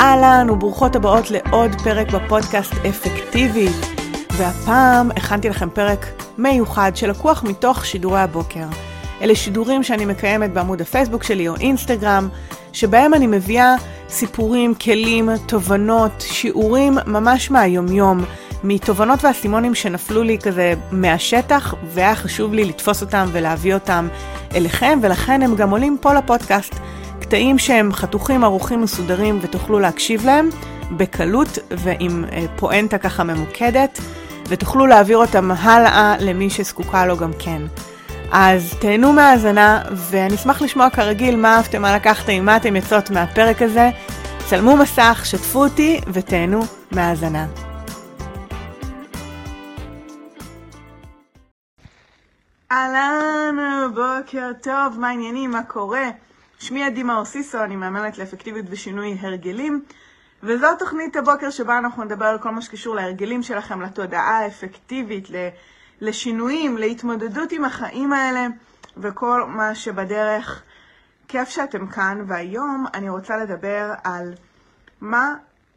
אהלן וברוכות הבאות לעוד פרק בפודקאסט אפקטיבית. והפעם הכנתי לכם פרק מיוחד שלקוח מתוך שידורי הבוקר. אלה שידורים שאני מקיימת בעמוד הפייסבוק שלי או אינסטגרם, שבהם אני מביאה סיפורים, כלים, תובנות, שיעורים ממש מהיומיום, מתובנות ואסימונים שנפלו לי כזה מהשטח, והיה חשוב לי לתפוס אותם ולהביא אותם אליכם, ולכן הם גם עולים פה לפודקאסט. קטעים שהם חתוכים, ערוכים, מסודרים, ותוכלו להקשיב להם בקלות ועם אה, פואנטה ככה ממוקדת, ותוכלו להעביר אותם הלאה למי שזקוקה לו גם כן. אז תהנו מהאזנה, ואני אשמח לשמוע כרגיל מה אהבתם, מה לקחתם, מה אתם יוצאות מהפרק הזה. צלמו מסך, שתפו אותי ותהנו מהאזנה. אהלן, בוקר טוב, מה העניינים, מה קורה? שמי עדי מאורסיסו, אני מאמנת לאפקטיביות ושינוי הרגלים, וזו תוכנית הבוקר שבה אנחנו נדבר על כל מה שקשור להרגלים שלכם, לתודעה האפקטיבית, לשינויים, להתמודדות עם החיים האלה וכל מה שבדרך. כיף שאתם כאן, והיום אני רוצה לדבר על מה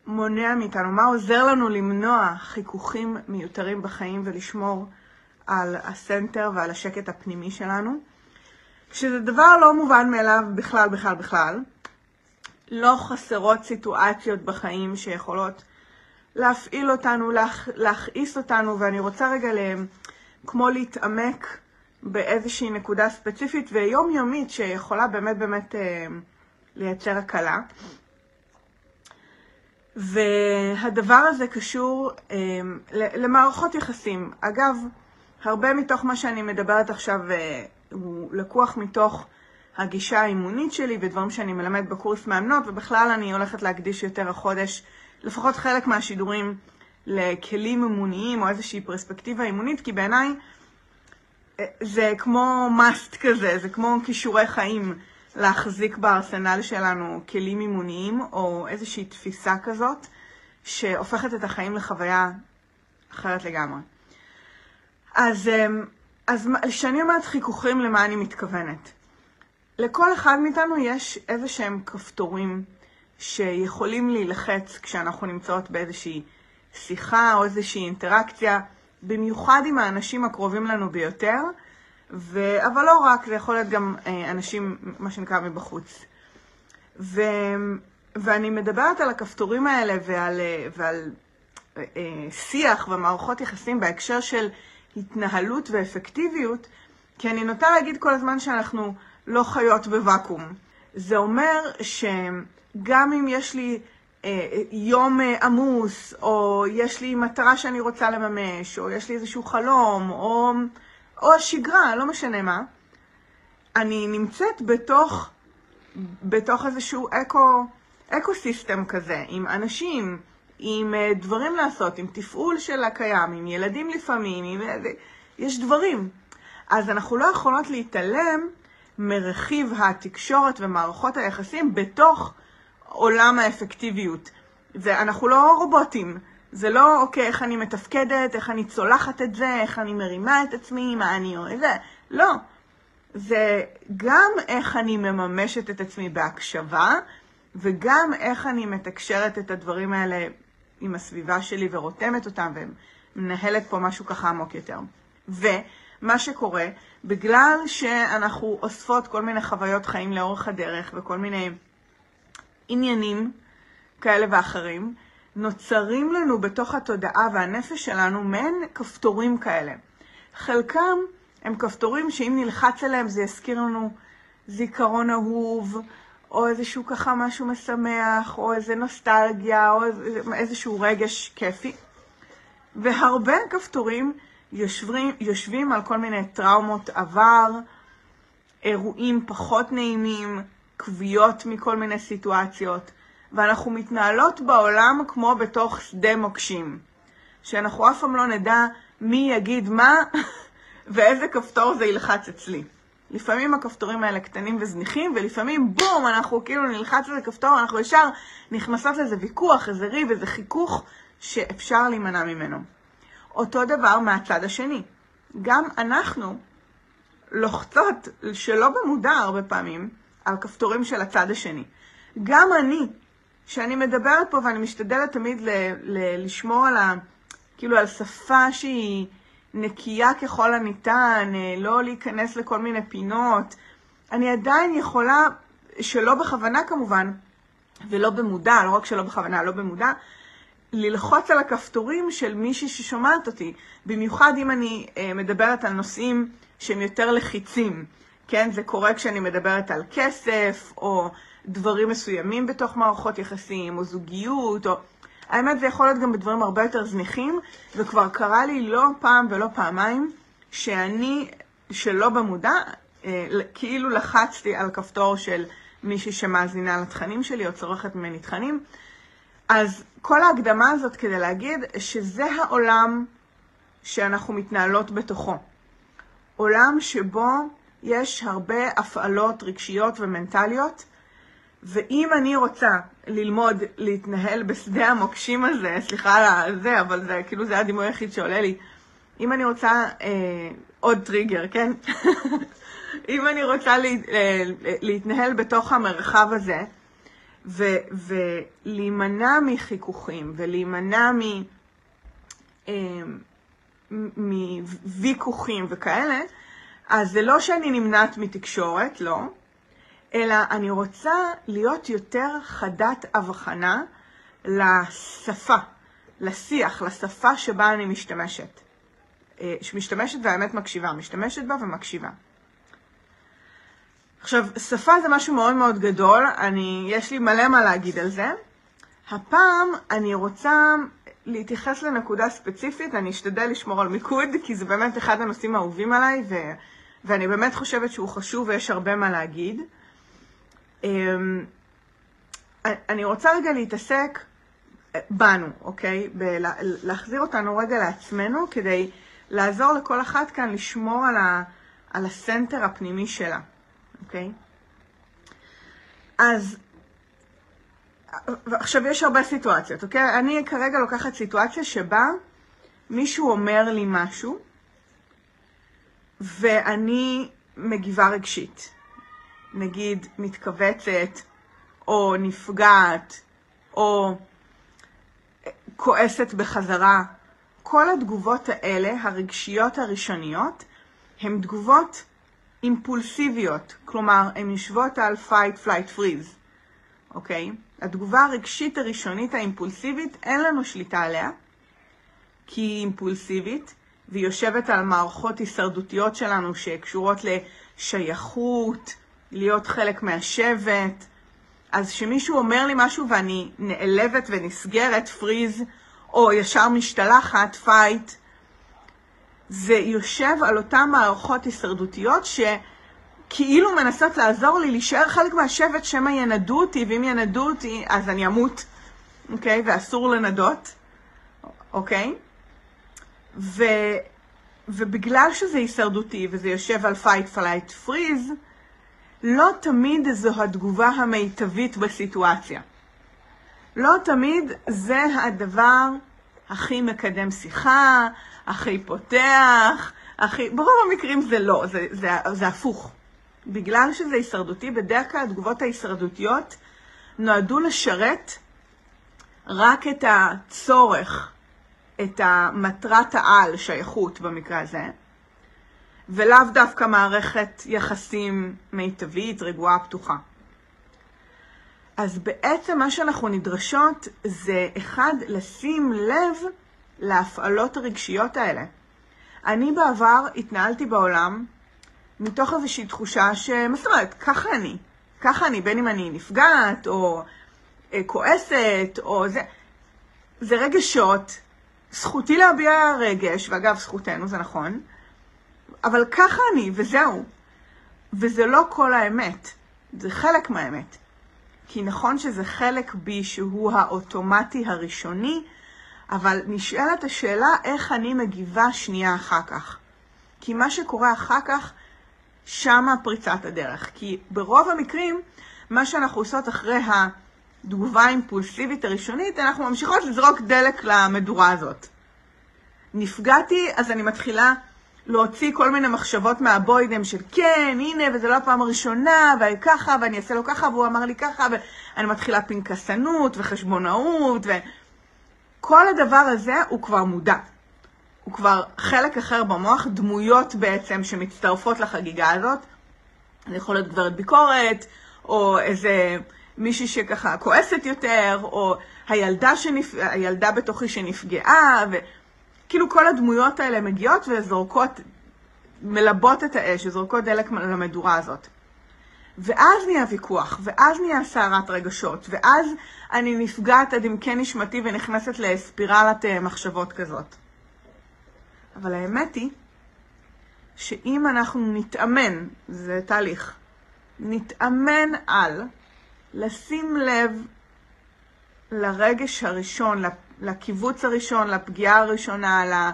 מונע מאיתנו, מה עוזר לנו למנוע חיכוכים מיותרים בחיים ולשמור על הסנטר ועל השקט הפנימי שלנו. שזה דבר לא מובן מאליו בכלל, בכלל, בכלל. לא חסרות סיטואציות בחיים שיכולות להפעיל אותנו, להכ... להכעיס אותנו, ואני רוצה רגע ל... כמו להתעמק באיזושהי נקודה ספציפית ויומיומית שיכולה באמת באמת אה, לייצר הקלה. והדבר הזה קשור אה, למערכות יחסים. אגב, הרבה מתוך מה שאני מדברת עכשיו אה, הוא לקוח מתוך הגישה האימונית שלי ודברים שאני מלמד בקורס מאמנות, ובכלל אני הולכת להקדיש יותר החודש, לפחות חלק מהשידורים, לכלים אימוניים או איזושהי פרספקטיבה אימונית, כי בעיניי אה, זה כמו must כזה, זה כמו כישורי חיים להחזיק בארסנל שלנו כלים אימוניים, או איזושהי תפיסה כזאת, שהופכת את החיים לחוויה אחרת לגמרי. אז אמ, אז כשאני אומרת חיכוכים, למה אני מתכוונת? לכל אחד מאיתנו יש איזה שהם כפתורים שיכולים להילחץ כשאנחנו נמצאות באיזושהי שיחה או איזושהי אינטראקציה, במיוחד עם האנשים הקרובים לנו ביותר, ו... אבל לא רק, זה יכול להיות גם אה, אנשים, מה שנקרא, מבחוץ. ו... ואני מדברת על הכפתורים האלה ועל, אה, ועל אה, שיח ומערכות יחסים בהקשר של התנהלות ואפקטיביות, כי אני נוטה להגיד כל הזמן שאנחנו לא חיות בוואקום. זה אומר שגם אם יש לי אה, יום אה, עמוס, או יש לי מטרה שאני רוצה לממש, או יש לי איזשהו חלום, או, או השגרה, לא משנה מה, אני נמצאת בתוך, בתוך איזשהו eco, eco-system כזה, עם אנשים, עם אה, דברים לעשות, עם תפעול של הקיים, עם ילדים לפעמים, עם... אה, יש דברים. אז אנחנו לא יכולות להתעלם מרכיב התקשורת ומערכות היחסים בתוך עולם האפקטיביות. ואנחנו לא רובוטים. זה לא, אוקיי, איך אני מתפקדת, איך אני צולחת את זה, איך אני מרימה את עצמי, מה אני אוהב, זה. לא. זה גם איך אני מממשת את עצמי בהקשבה, וגם איך אני מתקשרת את הדברים האלה עם הסביבה שלי ורותמת אותם ומנהלת פה משהו ככה עמוק יותר. ומה שקורה, בגלל שאנחנו אוספות כל מיני חוויות חיים לאורך הדרך וכל מיני עניינים כאלה ואחרים, נוצרים לנו בתוך התודעה והנפש שלנו מעין כפתורים כאלה. חלקם הם כפתורים שאם נלחץ עליהם זה יזכיר לנו זיכרון אהוב, או איזשהו ככה משהו משמח, או איזה נוסטלגיה, או איזשהו רגש כיפי. והרבה כפתורים יושבים, יושבים על כל מיני טראומות עבר, אירועים פחות נעימים, קביעות מכל מיני סיטואציות, ואנחנו מתנהלות בעולם כמו בתוך שדה מוקשים, שאנחנו אף פעם לא נדע מי יגיד מה ואיזה כפתור זה ילחץ אצלי. לפעמים הכפתורים האלה קטנים וזניחים, ולפעמים בום, אנחנו כאילו נלחץ איזה כפתור, אנחנו ישר נכנסות לאיזה ויכוח, איזה ריב, איזה חיכוך, שאפשר להימנע ממנו. אותו דבר מהצד השני. גם אנחנו לוחצות, שלא במודע הרבה פעמים, על כפתורים של הצד השני. גם אני שאני מדברת פה ואני משתדלת תמיד ל- ל- לשמור על ה... כאילו על שפה שהיא נקייה ככל הניתן, אה, לא להיכנס לכל מיני פינות. אני עדיין יכולה, שלא בכוונה כמובן, ולא במודע, לא רק שלא בכוונה, לא במודע, ללחוץ על הכפתורים של מישהי ששומעת אותי, במיוחד אם אני אה, מדברת על נושאים שהם יותר לחיצים. כן, זה קורה כשאני מדברת על כסף, או דברים מסוימים בתוך מערכות יחסים, או זוגיות, או... האמת, זה יכול להיות גם בדברים הרבה יותר זניחים, וכבר קרה לי לא פעם ולא פעמיים, שאני, שלא במודע, אה, כאילו לחצתי על כפתור של מישהי שמאזינה לתכנים שלי, או צורכת ממני תכנים. אז כל ההקדמה הזאת כדי להגיד שזה העולם שאנחנו מתנהלות בתוכו. עולם שבו יש הרבה הפעלות רגשיות ומנטליות, ואם אני רוצה ללמוד להתנהל בשדה המוקשים הזה, סליחה על זה, אבל זה כאילו זה הדימוי היחיד שעולה לי, אם אני רוצה, אה, עוד טריגר, כן? אם אני רוצה לה, אה, להתנהל בתוך המרחב הזה, ו, ולהימנע מחיכוכים, ולהימנע מ... אה, מוויכוחים וכאלה, אז זה לא שאני נמנעת מתקשורת, לא, אלא אני רוצה להיות יותר חדת הבחנה לשפה, לשיח, לשפה שבה אני משתמשת. אה, משתמשת והאמת מקשיבה, משתמשת בה ומקשיבה. עכשיו, שפה זה משהו מאוד מאוד גדול, אני, יש לי מלא מה להגיד על זה. הפעם אני רוצה להתייחס לנקודה ספציפית, אני אשתדל לשמור על מיקוד, כי זה באמת אחד הנושאים האהובים עליי, ו, ואני באמת חושבת שהוא חשוב ויש הרבה מה להגיד. אמ, אני רוצה רגע להתעסק בנו, אוקיי? להחזיר אותנו רגע לעצמנו כדי לעזור לכל אחת כאן לשמור על, ה, על הסנטר הפנימי שלה, אוקיי? אז עכשיו יש הרבה סיטואציות, אוקיי? אני כרגע לוקחת סיטואציה שבה מישהו אומר לי משהו ואני מגיבה רגשית. נגיד מתכווצת, או נפגעת, או כועסת בחזרה. כל התגובות האלה, הרגשיות הראשוניות, הן תגובות אימפולסיביות, כלומר, הן יושבות על fight, flight, freeze, אוקיי? התגובה הרגשית הראשונית האימפולסיבית, אין לנו שליטה עליה, כי היא אימפולסיבית, והיא יושבת על מערכות הישרדותיות שלנו שקשורות לשייכות, להיות חלק מהשבט. אז כשמישהו אומר לי משהו ואני נעלבת ונסגרת, freeze, או ישר משתלחת, fight, זה יושב על אותן מערכות הישרדותיות שכאילו מנסות לעזור לי להישאר חלק מהשבט שמא ינדו אותי, ואם ינדו אותי אז אני אמות, אוקיי? ואסור לנדות, אוקיי? ו... ובגלל שזה הישרדותי וזה יושב על fight flight freeze, לא תמיד זו התגובה המיטבית בסיטואציה. לא תמיד זה הדבר הכי מקדם שיחה, הכי פותח, הכי... ברוב המקרים זה לא, זה, זה, זה הפוך. בגלל שזה הישרדותי, בדרך כלל התגובות ההישרדותיות נועדו לשרת רק את הצורך, את המטרת העל, שייכות במקרה הזה, ולאו דווקא מערכת יחסים מיטבית, רגועה, פתוחה. אז בעצם מה שאנחנו נדרשות זה, אחד, לשים לב להפעלות הרגשיות האלה. אני בעבר התנהלתי בעולם מתוך איזושהי תחושה ש... מה זאת אומרת? ככה אני. ככה אני, בין אם אני נפגעת, או אה, כועסת, או זה... זה רגשות. זכותי להביע רגש, ואגב, זכותנו, זה נכון. אבל ככה אני, וזהו. וזה לא כל האמת, זה חלק מהאמת. כי נכון שזה חלק בי שהוא האוטומטי הראשוני, אבל נשאלת השאלה איך אני מגיבה שנייה אחר כך. כי מה שקורה אחר כך, שמה פריצת הדרך. כי ברוב המקרים, מה שאנחנו עושות אחרי התגובה האימפולסיבית הראשונית, אנחנו ממשיכות לזרוק דלק למדורה הזאת. נפגעתי, אז אני מתחילה להוציא כל מיני מחשבות מהבוידם של כן, הנה, וזה לא הפעם הראשונה, וככה, ואני אעשה לו ככה, והוא אמר לי ככה, ואני מתחילה פנקסנות וחשבונאות, וכל הדבר הזה הוא כבר מודע. הוא כבר חלק אחר במוח, דמויות בעצם שמצטרפות לחגיגה הזאת. זה יכול להיות גברת ביקורת, או איזה מישהי שככה כועסת יותר, או הילדה, שנפ... הילדה בתוכי שנפגעה, וכאילו כל הדמויות האלה מגיעות וזורקות, מלבות את האש, זורקות דלק למדורה הזאת. ואז נהיה ויכוח, ואז נהיה סערת רגשות, ואז אני נפגעת עד עמקי נשמתי ונכנסת לספירלת אה, מחשבות כזאת. אבל האמת היא שאם אנחנו נתאמן, זה תהליך, נתאמן על לשים לב לרגש הראשון, לקיבוץ הראשון, לפגיעה הראשונה,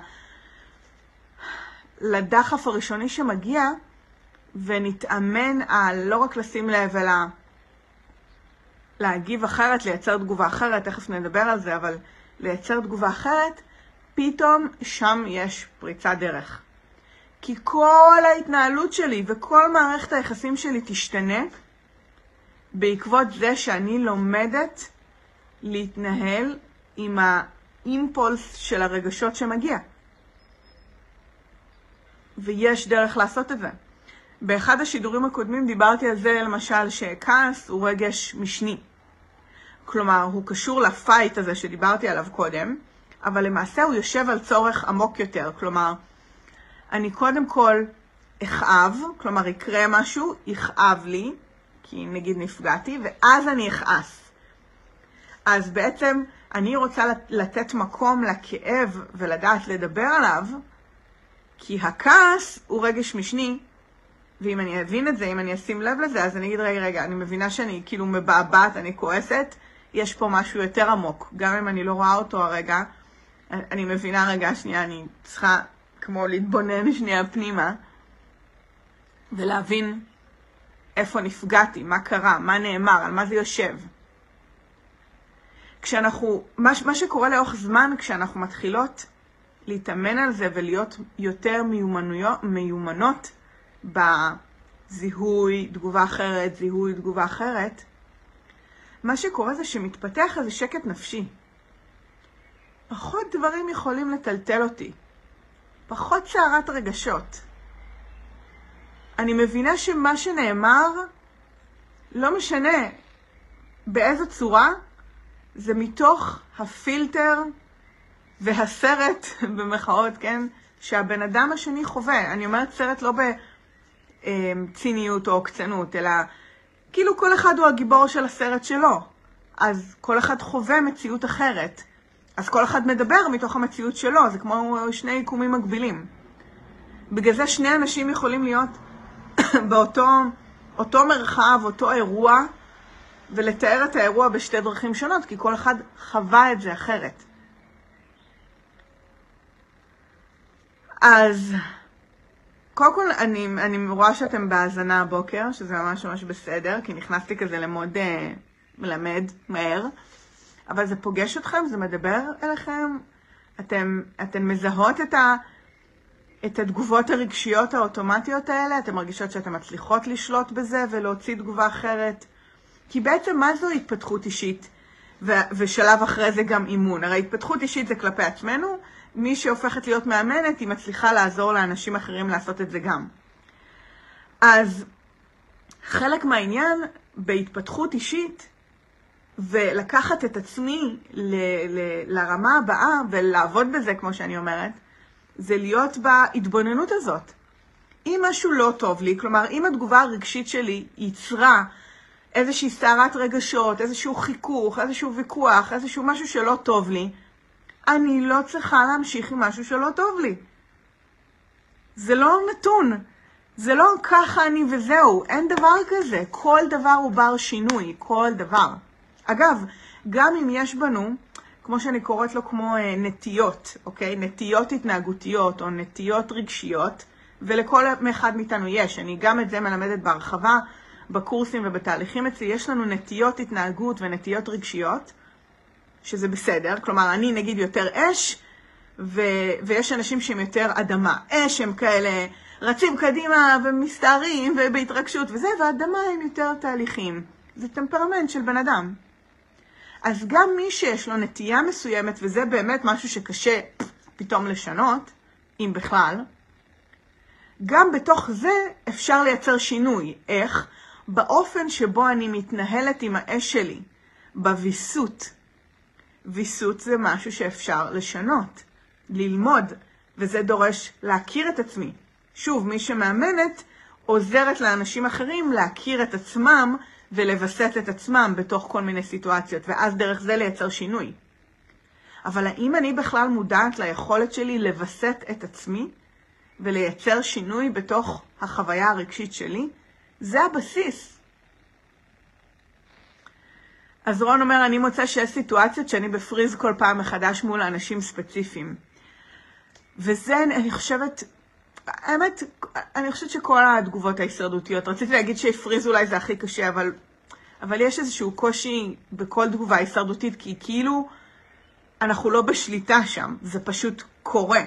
לדחף הראשוני שמגיע, ונתאמן על לא רק לשים לב, אלא להגיב אחרת, לייצר תגובה אחרת, תכף נדבר על זה, אבל לייצר תגובה אחרת, פתאום שם יש פריצת דרך. כי כל ההתנהלות שלי וכל מערכת היחסים שלי תשתנה בעקבות זה שאני לומדת להתנהל עם האימפולס של הרגשות שמגיע. ויש דרך לעשות את זה. באחד השידורים הקודמים דיברתי על זה למשל שכעס הוא רגש משני. כלומר, הוא קשור לפייט הזה שדיברתי עליו קודם, אבל למעשה הוא יושב על צורך עמוק יותר. כלומר, אני קודם כל אכאב, כלומר יקרה משהו, יכאב לי, כי נגיד נפגעתי, ואז אני אכעס. אז בעצם אני רוצה לתת מקום לכאב ולדעת לדבר עליו, כי הכעס הוא רגש משני, ואם אני אבין את זה, אם אני אשים לב לזה, אז אני אגיד, רגע, רגע, אני מבינה שאני כאילו מבעבעת, אני כועסת, יש פה משהו יותר עמוק, גם אם אני לא רואה אותו הרגע, אני מבינה רגע, שנייה, אני צריכה כמו להתבונן שנייה פנימה, ולהבין איפה נפגעתי, מה קרה, מה נאמר, על מה זה יושב. כשאנחנו, מה, מה שקורה לאורך זמן, כשאנחנו מתחילות להתאמן על זה ולהיות יותר מיומנות בזיהוי תגובה אחרת, זיהוי תגובה אחרת, מה שקורה זה שמתפתח איזה שקט נפשי. פחות דברים יכולים לטלטל אותי. פחות סערת רגשות. אני מבינה שמה שנאמר, לא משנה באיזו צורה, זה מתוך הפילטר והסרט, במחאות, כן, שהבן אדם השני חווה. אני אומרת סרט לא בציניות או עוקצנות, אלא כאילו כל אחד הוא הגיבור של הסרט שלו. אז כל אחד חווה מציאות אחרת. אז כל אחד מדבר מתוך המציאות שלו, זה כמו שני יקומים מקבילים. בגלל זה שני אנשים יכולים להיות באותו אותו מרחב, אותו אירוע, ולתאר את האירוע בשתי דרכים שונות, כי כל אחד חווה את זה אחרת. אז קודם כל, אני, אני רואה שאתם בהאזנה הבוקר, שזה ממש ממש בסדר, כי נכנסתי כזה למוד מלמד מהר. אבל זה פוגש אתכם, זה מדבר אליכם, אתם, אתן מזהות את, ה, את התגובות הרגשיות האוטומטיות האלה, אתן מרגישות שאתן מצליחות לשלוט בזה ולהוציא תגובה אחרת. כי בעצם מה זו התפתחות אישית? ו- ושלב אחרי זה גם אימון. הרי התפתחות אישית זה כלפי עצמנו, מי שהופכת להיות מאמנת, היא מצליחה לעזור לאנשים אחרים לעשות את זה גם. אז חלק מהעניין בהתפתחות אישית ולקחת את עצמי ל, ל, לרמה הבאה ולעבוד בזה, כמו שאני אומרת, זה להיות בהתבוננות הזאת. אם משהו לא טוב לי, כלומר, אם התגובה הרגשית שלי ייצרה איזושהי סערת רגשות, איזשהו חיכוך, איזשהו ויכוח, איזשהו משהו שלא טוב לי, אני לא צריכה להמשיך עם משהו שלא טוב לי. זה לא נתון. זה לא ככה אני וזהו, אין דבר כזה. כל דבר הוא בר שינוי, כל דבר. אגב, גם אם יש בנו, כמו שאני קוראת לו כמו אה, נטיות, אוקיי? נטיות התנהגותיות או נטיות רגשיות, ולכל אחד מאיתנו יש. אני גם את זה מלמדת בהרחבה בקורסים ובתהליכים אצלי. יש לנו נטיות התנהגות ונטיות רגשיות, שזה בסדר. כלומר, אני נגיד יותר אש, ו- ויש אנשים שהם יותר אדמה. אש הם כאלה רצים קדימה ומסתערים ובהתרגשות וזה, ואדמה הם יותר תהליכים. זה טמפרמנט של בן אדם. אז גם מי שיש לו נטייה מסוימת, וזה באמת משהו שקשה פתאום לשנות, אם בכלל, גם בתוך זה אפשר לייצר שינוי. איך? באופן שבו אני מתנהלת עם האש שלי, בוויסות. ויסות זה משהו שאפשר לשנות, ללמוד, וזה דורש להכיר את עצמי. שוב, מי שמאמנת עוזרת לאנשים אחרים להכיר את עצמם ולווסת את עצמם בתוך כל מיני סיטואציות, ואז דרך זה לייצר שינוי. אבל האם אני בכלל מודעת ליכולת שלי לווסת את עצמי ולייצר שינוי בתוך החוויה הרגשית שלי? זה הבסיס. אז רון אומר, אני מוצא שיש סיטואציות שאני בפריז כל פעם מחדש מול אנשים ספציפיים. וזה, אני חושבת, האמת, אני חושבת שכל התגובות ההישרדותיות, רציתי להגיד שהפריז אולי זה הכי קשה, אבל, אבל יש איזשהו קושי בכל תגובה הישרדותית, כי כאילו אנחנו לא בשליטה שם, זה פשוט קורה.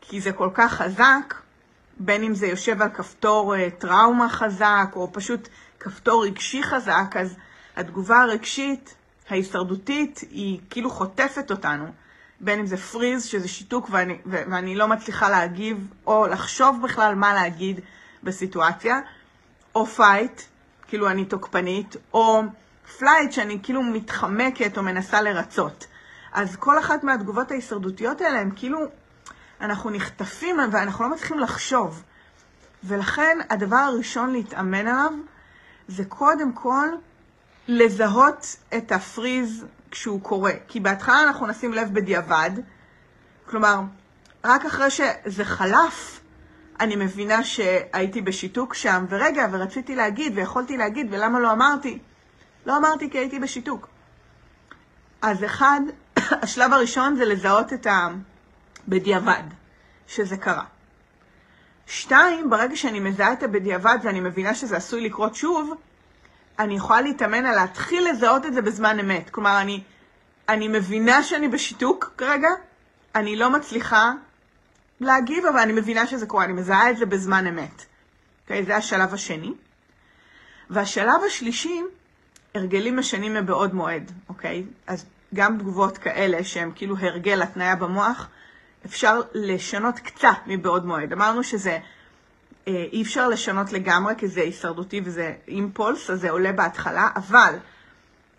כי זה כל כך חזק, בין אם זה יושב על כפתור אה, טראומה חזק, או פשוט כפתור רגשי חזק, אז התגובה הרגשית, ההישרדותית, היא כאילו חוטפת אותנו. בין אם זה freeze, שזה שיתוק ואני, ואני לא מצליחה להגיב, או לחשוב בכלל מה להגיד בסיטואציה, או fight, כאילו אני תוקפנית, או flight שאני כאילו מתחמקת או מנסה לרצות. אז כל אחת מהתגובות ההישרדותיות האלה הם כאילו, אנחנו נחטפים ואנחנו לא מצליחים לחשוב. ולכן הדבר הראשון להתאמן עליו זה קודם כל לזהות את הפריז כשהוא קורה. כי בהתחלה אנחנו נשים לב בדיעבד, כלומר, רק אחרי שזה חלף, אני מבינה שהייתי בשיתוק שם, ורגע, ורציתי להגיד, ויכולתי להגיד, ולמה לא אמרתי? לא אמרתי כי הייתי בשיתוק. אז אחד, השלב הראשון זה לזהות את ה... בדיעבד, שזה קרה. שתיים, ברגע שאני מזהה את הבדיעבד ואני מבינה שזה עשוי לקרות שוב, אני יכולה להתאמן על להתחיל לזהות את זה בזמן אמת. כלומר, אני, אני מבינה שאני בשיתוק כרגע, אני לא מצליחה להגיב, אבל אני מבינה שזה קורה, אני מזהה את זה בזמן אמת. Okay, אוקיי? זה השלב השני. והשלב השלישי, הרגלים משנים מבעוד מועד, אוקיי? Okay? אז גם תגובות כאלה שהן כאילו הרגל התניה במוח, אפשר לשנות קצת מבעוד מועד. אמרנו שזה אה, אי אפשר לשנות לגמרי כי זה הישרדותי וזה אימפולס, אז זה עולה בהתחלה, אבל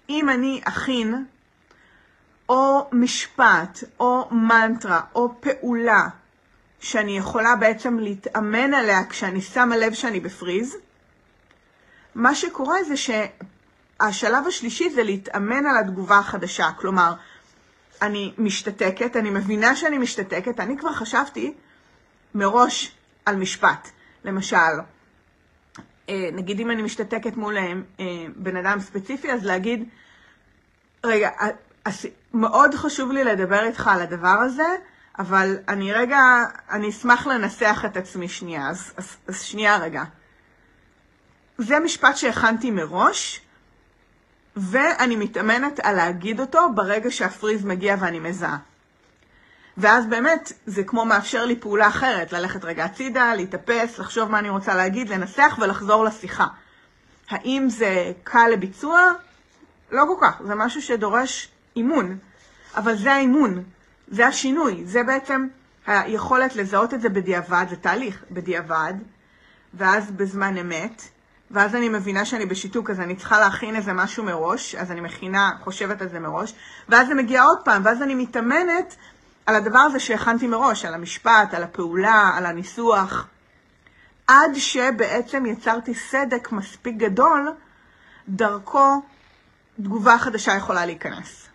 אם אני אכין או משפט, או מנטרה, או פעולה שאני יכולה בעצם להתאמן עליה כשאני שמה לב שאני בפריז, מה שקורה זה שהשלב השלישי זה להתאמן על התגובה החדשה. כלומר, אני משתתקת, אני מבינה שאני משתתקת, אני כבר חשבתי מראש על משפט. למשל, אה, נגיד אם אני משתתקת מול אה, בן אדם ספציפי, אז להגיד, רגע, מאוד חשוב לי לדבר איתך על הדבר הזה, אבל אני רגע, אני אשמח לנסח את עצמי שנייה, אז, אז, אז שנייה רגע. זה משפט שהכנתי מראש, ואני מתאמנת על להגיד אותו ברגע שהפריז מגיע ואני מזהה. ואז באמת זה כמו מאפשר לי פעולה אחרת, ללכת רגע הצידה, להתאפס, לחשוב מה אני רוצה להגיד, לנסח ולחזור לשיחה. האם זה קל לביצוע? לא כל כך, זה משהו שדורש אימון. אבל זה האימון, זה השינוי, זה בעצם היכולת לזהות את זה בדיעבד, זה תהליך בדיעבד, ואז בזמן אמת, ואז אני מבינה שאני בשיתוק, אז אני צריכה להכין איזה משהו מראש, אז אני מכינה, חושבת על זה מראש, ואז זה מגיע עוד פעם, ואז אני מתאמנת על הדבר הזה שהכנתי מראש, על המשפט, על הפעולה, על הניסוח, עד שבעצם יצרתי סדק מספיק גדול, דרכו תגובה חדשה יכולה להיכנס.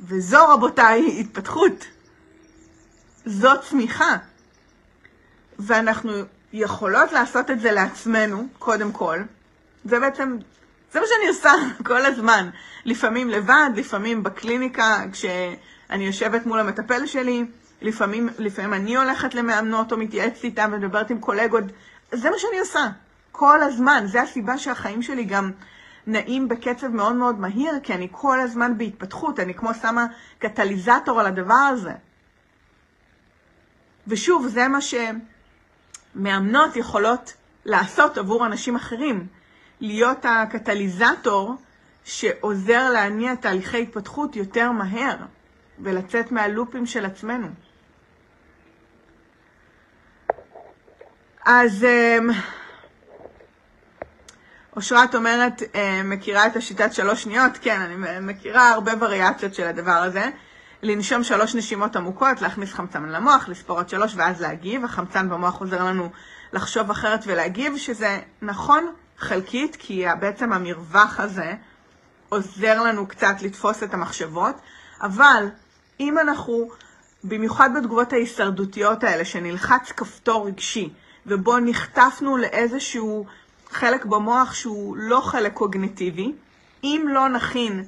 וזו, רבותיי, התפתחות. זו צמיחה. ואנחנו יכולות לעשות את זה לעצמנו, קודם כל. זה בעצם, זה מה שאני עושה כל הזמן. לפעמים לבד, לפעמים בקליניקה, כשאני יושבת מול המטפל שלי, לפעמים, לפעמים אני הולכת למאמנות או מתייעצת איתם ומדברת עם קולגות. זה מה שאני עושה, כל הזמן. זה הסיבה שהחיים שלי גם נעים בקצב מאוד מאוד מהיר, כי אני כל הזמן בהתפתחות, אני כמו שמה קטליזטור על הדבר הזה. ושוב, זה מה שמאמנות יכולות לעשות עבור אנשים אחרים. להיות הקטליזטור שעוזר להניע תהליכי התפתחות יותר מהר ולצאת מהלופים של עצמנו. אז אמ, אושרת אומרת, אה, מכירה את השיטת שלוש שניות? כן, אני מכירה הרבה וריאציות של הדבר הזה. לנשום שלוש נשימות עמוקות, להכניס חמצן למוח, לספור עד שלוש ואז להגיב. החמצן במוח עוזר לנו לחשוב אחרת ולהגיב, שזה נכון חלקית, כי בעצם המרווח הזה עוזר לנו קצת לתפוס את המחשבות, אבל אם אנחנו, במיוחד בתגובות ההישרדותיות האלה, שנלחץ כפתור רגשי, ובו נחטפנו לאיזשהו חלק במוח שהוא לא חלק קוגניטיבי, אם לא נכין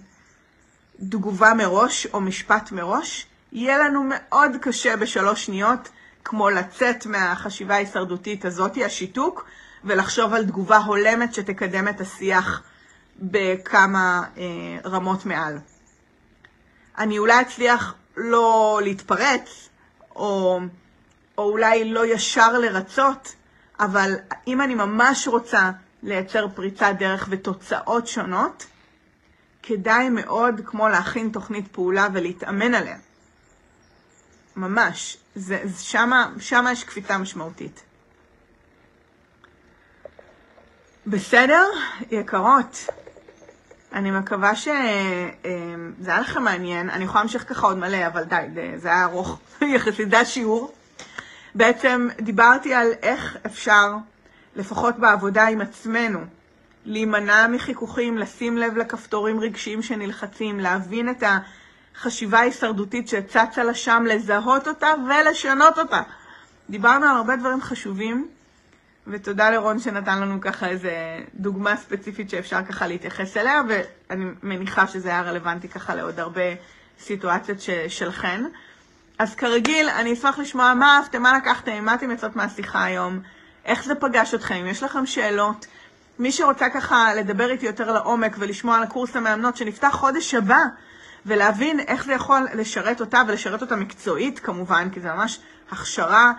תגובה מראש או משפט מראש, יהיה לנו מאוד קשה בשלוש שניות, כמו לצאת מהחשיבה ההישרדותית הזאתי, השיתוק, ולחשוב על תגובה הולמת שתקדם את השיח בכמה אה, רמות מעל. אני אולי אצליח לא להתפרץ, או, או אולי לא ישר לרצות, אבל אם אני ממש רוצה לייצר פריצת דרך ותוצאות שונות, כדאי מאוד כמו להכין תוכנית פעולה ולהתאמן עליה. ממש. זה, שמה, שמה יש קפיצה משמעותית. בסדר, יקרות? אני מקווה שזה היה לכם מעניין. אני יכולה להמשיך ככה עוד מלא, אבל די, זה היה ארוך יחסית, זה השיעור. בעצם דיברתי על איך אפשר, לפחות בעבודה עם עצמנו, להימנע מחיכוכים, לשים לב לכפתורים רגשיים שנלחצים, להבין את החשיבה ההישרדותית שצצה לה שם, לזהות אותה ולשנות אותה. דיברנו על הרבה דברים חשובים, ותודה לרון שנתן לנו ככה איזה דוגמה ספציפית שאפשר ככה להתייחס אליה, ואני מניחה שזה היה רלוונטי ככה לעוד הרבה סיטואציות שלכן. אז כרגיל, אני אשמח לשמוע מה אהבתם, מה לקחתם, מה אתם יוצאות מהשיחה היום, איך זה פגש אתכם, אם יש לכם שאלות. מי שרוצה ככה לדבר איתי יותר לעומק ולשמוע על הקורס המאמנות שנפתח חודש הבא, ולהבין איך זה יכול לשרת אותה ולשרת אותה מקצועית כמובן, כי זה ממש הכשרה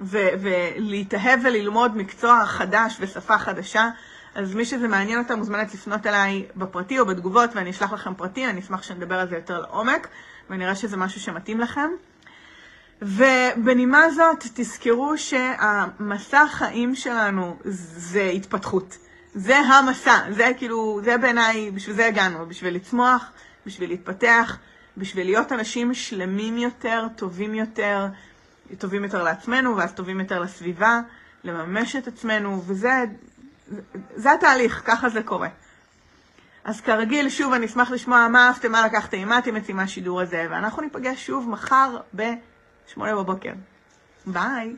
ו- ולהתאהב וללמוד מקצוע חדש ושפה חדשה. אז מי שזה מעניין אותה מוזמנת לפנות אליי בפרטי או בתגובות ואני אשלח לכם פרטי, אני אשמח שנדבר על זה יותר לעומק ונראה שזה משהו שמתאים לכם. ובנימה זאת, תזכרו שהמסע החיים שלנו זה התפתחות. זה המסע, זה כאילו, זה בעיניי, בשביל זה הגענו, בשביל לצמוח, בשביל להתפתח, בשביל להיות אנשים שלמים יותר, טובים יותר, טובים יותר לעצמנו, ואז טובים יותר לסביבה, לממש את עצמנו, וזה זה התהליך, ככה זה קורה. אז כרגיל, שוב, אני אשמח לשמוע מה אהבתם, מה לקחתם, מה אתם יוצאים מהשידור הזה, ואנחנו ניפגש שוב מחר ב-8 בבוקר. ביי.